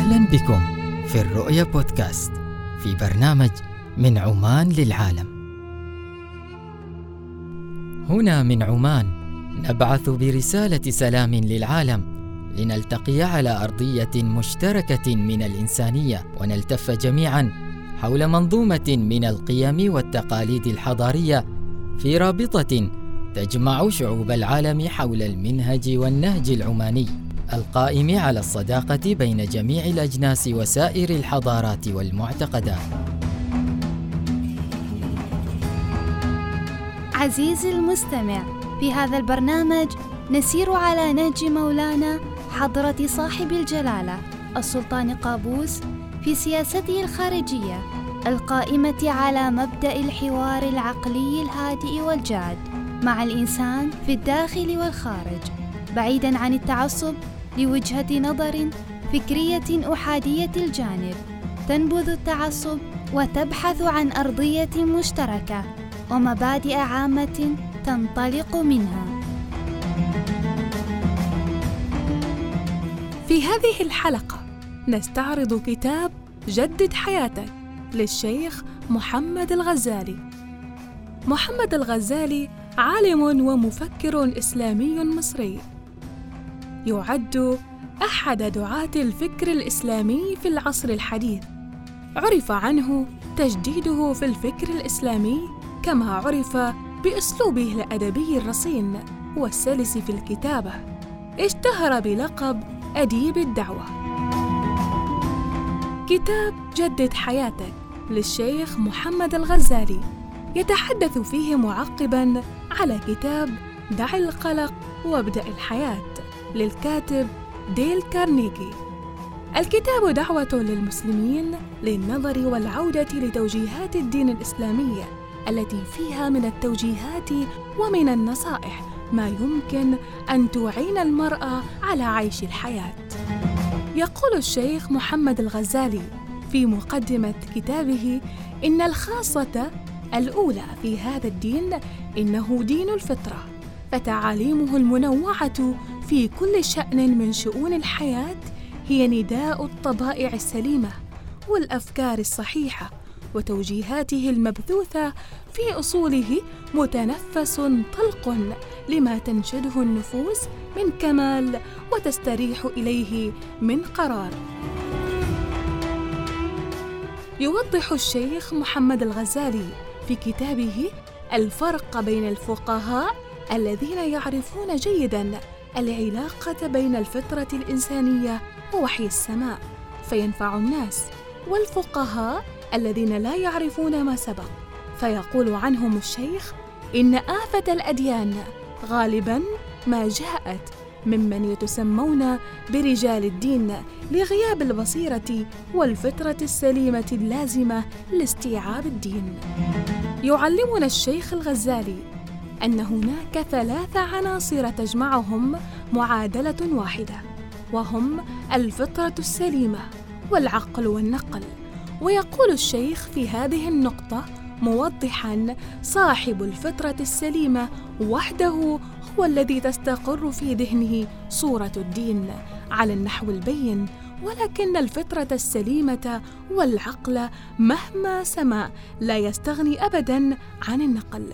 أهلا بكم في الرؤيا بودكاست في برنامج من عمان للعالم. هنا من عمان نبعث برسالة سلام للعالم لنلتقي على أرضية مشتركة من الإنسانية ونلتف جميعا حول منظومة من القيم والتقاليد الحضارية في رابطة تجمع شعوب العالم حول المنهج والنهج العماني القائم على الصداقة بين جميع الأجناس وسائر الحضارات والمعتقدات. عزيزي المستمع، في هذا البرنامج نسير على نهج مولانا حضرة صاحب الجلالة السلطان قابوس في سياسته الخارجية القائمة على مبدأ الحوار العقلي الهادئ والجاد مع الإنسان في الداخل والخارج، بعيداً عن التعصب لوجهة نظر فكرية أحادية الجانب تنبذ التعصب وتبحث عن أرضية مشتركة ومبادئ عامة تنطلق منها. في هذه الحلقة نستعرض كتاب جدد حياتك للشيخ محمد الغزالي. محمد الغزالي عالم ومفكر إسلامي مصري يعد أحد دعاة الفكر الإسلامي في العصر الحديث. عرف عنه تجديده في الفكر الإسلامي كما عرف بأسلوبه الأدبي الرصين والسلس في الكتابة. اشتهر بلقب أديب الدعوة. كتاب جدد حياتك للشيخ محمد الغزالي. يتحدث فيه معقبا على كتاب دع القلق وابدأ الحياة. للكاتب ديل كارنيجي الكتاب دعوة للمسلمين للنظر والعودة لتوجيهات الدين الإسلامي التي فيها من التوجيهات ومن النصائح ما يمكن أن تعين المرأة على عيش الحياة. يقول الشيخ محمد الغزالي في مقدمة كتابه إن الخاصة الأولى في هذا الدين إنه دين الفطرة، فتعاليمه المنوعة في كل شأن من شؤون الحياة هي نداء الطبائع السليمة والأفكار الصحيحة وتوجيهاته المبثوثة في أصوله متنفس طلق لما تنشده النفوس من كمال وتستريح إليه من قرار. يوضح الشيخ محمد الغزالي في كتابه الفرق بين الفقهاء الذين يعرفون جيدا العلاقة بين الفطرة الإنسانية ووحي السماء فينفع الناس والفقهاء الذين لا يعرفون ما سبق فيقول عنهم الشيخ إن آفة الأديان غالبا ما جاءت ممن يتسمون برجال الدين لغياب البصيرة والفطرة السليمة اللازمة لاستيعاب الدين. يعلمنا الشيخ الغزالي أن هناك ثلاث عناصر تجمعهم معادلة واحدة وهم الفطرة السليمة والعقل والنقل. ويقول الشيخ في هذه النقطة موضحا صاحب الفطرة السليمة وحده هو الذي تستقر في ذهنه صورة الدين على النحو البين ولكن الفطرة السليمة والعقل مهما سما لا يستغني أبدا عن النقل.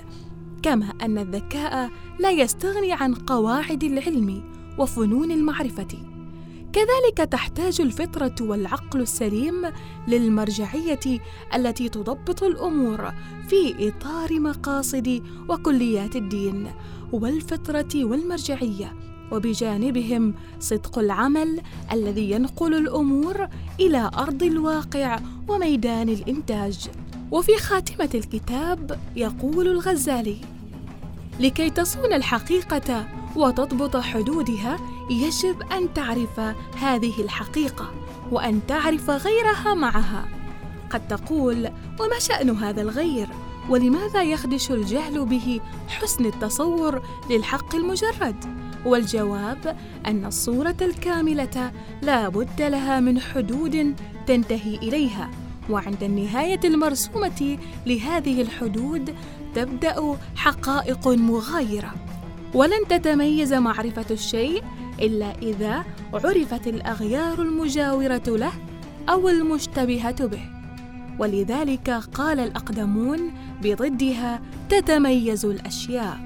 كما أن الذكاء لا يستغني عن قواعد العلم وفنون المعرفة. كذلك تحتاج الفطرة والعقل السليم للمرجعية التي تضبط الأمور في إطار مقاصد وكليات الدين والفطرة والمرجعية وبجانبهم صدق العمل الذي ينقل الأمور إلى أرض الواقع وميدان الإنتاج. وفي خاتمة الكتاب يقول الغزالي لكي تصون الحقيقة وتضبط حدودها يجب أن تعرف هذه الحقيقة وأن تعرف غيرها معها قد تقول وما شأن هذا الغير؟ ولماذا يخدش الجهل به حسن التصور للحق المجرد؟ والجواب أن الصورة الكاملة لا بد لها من حدود تنتهي إليها وعند النهاية المرسومة لهذه الحدود تبدأ حقائق مغايرة. ولن تتميز معرفة الشيء إلا إذا عرفت الأغيار المجاورة له أو المشتبهة به. ولذلك قال الأقدمون بضدها تتميز الأشياء.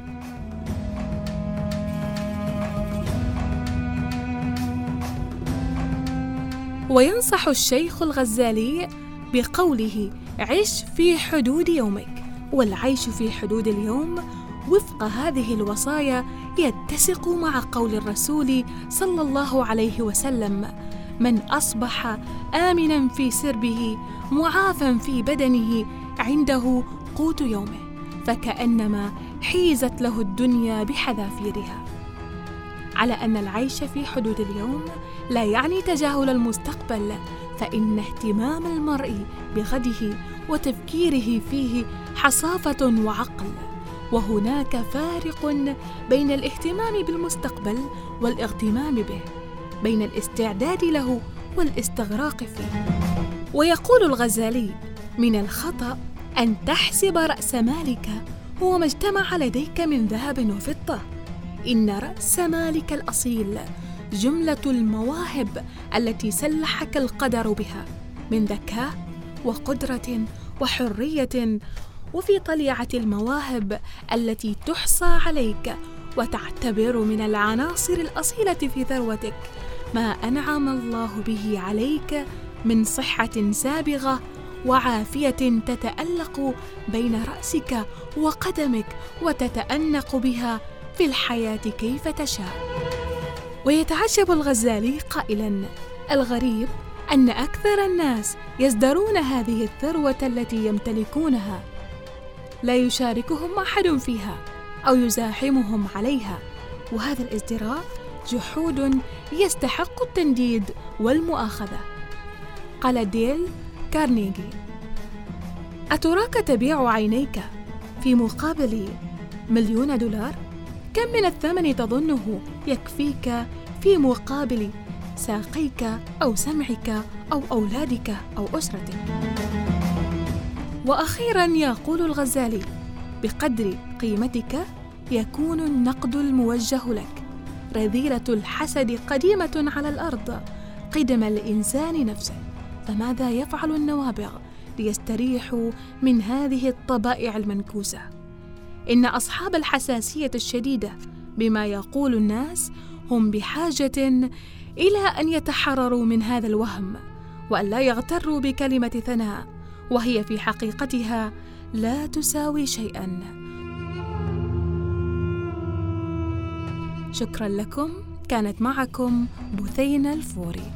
وينصح الشيخ الغزالي بقوله عش في حدود يومك. والعيش في حدود اليوم وفق هذه الوصايا يتسق مع قول الرسول صلى الله عليه وسلم من أصبح آمنا في سربه معافى في بدنه عنده قوت يومه فكأنما حيزت له الدنيا بحذافيرها. على أن العيش في حدود اليوم لا يعني تجاهل المستقبل فإن اهتمام المرء بغده وتفكيره فيه حصافة وعقل وهناك فارق بين الاهتمام بالمستقبل والاغتمام به بين الاستعداد له والاستغراق فيه. ويقول الغزالي من الخطأ أن تحسب رأس مالك هو ما اجتمع لديك من ذهب وفضة. إن رأس مالك الأصيل جملة المواهب التي سلحك القدر بها من ذكاء وقدرة وحرية وفي طليعة المواهب التي تحصى عليك وتعتبر من العناصر الأصيلة في ثروتك ما أنعم الله به عليك من صحة سابغة وعافية تتألق بين رأسك وقدمك وتتأنق بها في الحياة كيف تشاء. ويتعجب الغزالي قائلا الغريب أن أكثر الناس يزدرون هذه الثروة التي يمتلكونها. لا يشاركهم أحد فيها أو يزاحمهم عليها. وهذا الازدراء جحود يستحق التنديد والمؤاخذة. قال ديل كارنيجي أتراك تبيع عينيك في مقابل مليون دولار؟ كم من الثمن تظنه يكفيك في مقابل ساقيك أو سمعك أو أولادك أو أسرتك؟ وأخيرا يقول الغزالي بقدر قيمتك يكون النقد الموجه لك. رذيلة الحسد قديمة على الأرض. قدم الإنسان نفسه. فماذا يفعل النوابغ ليستريحوا من هذه الطبائع المنكوسة؟ إن أصحاب الحساسية الشديدة بما يقول الناس هم بحاجة إلى أن يتحرروا من هذا الوهم وأن لا يغتروا بكلمة ثناء وهي في حقيقتها لا تساوي شيئا. شكرا لكم. كانت معكم بثينة الفوري.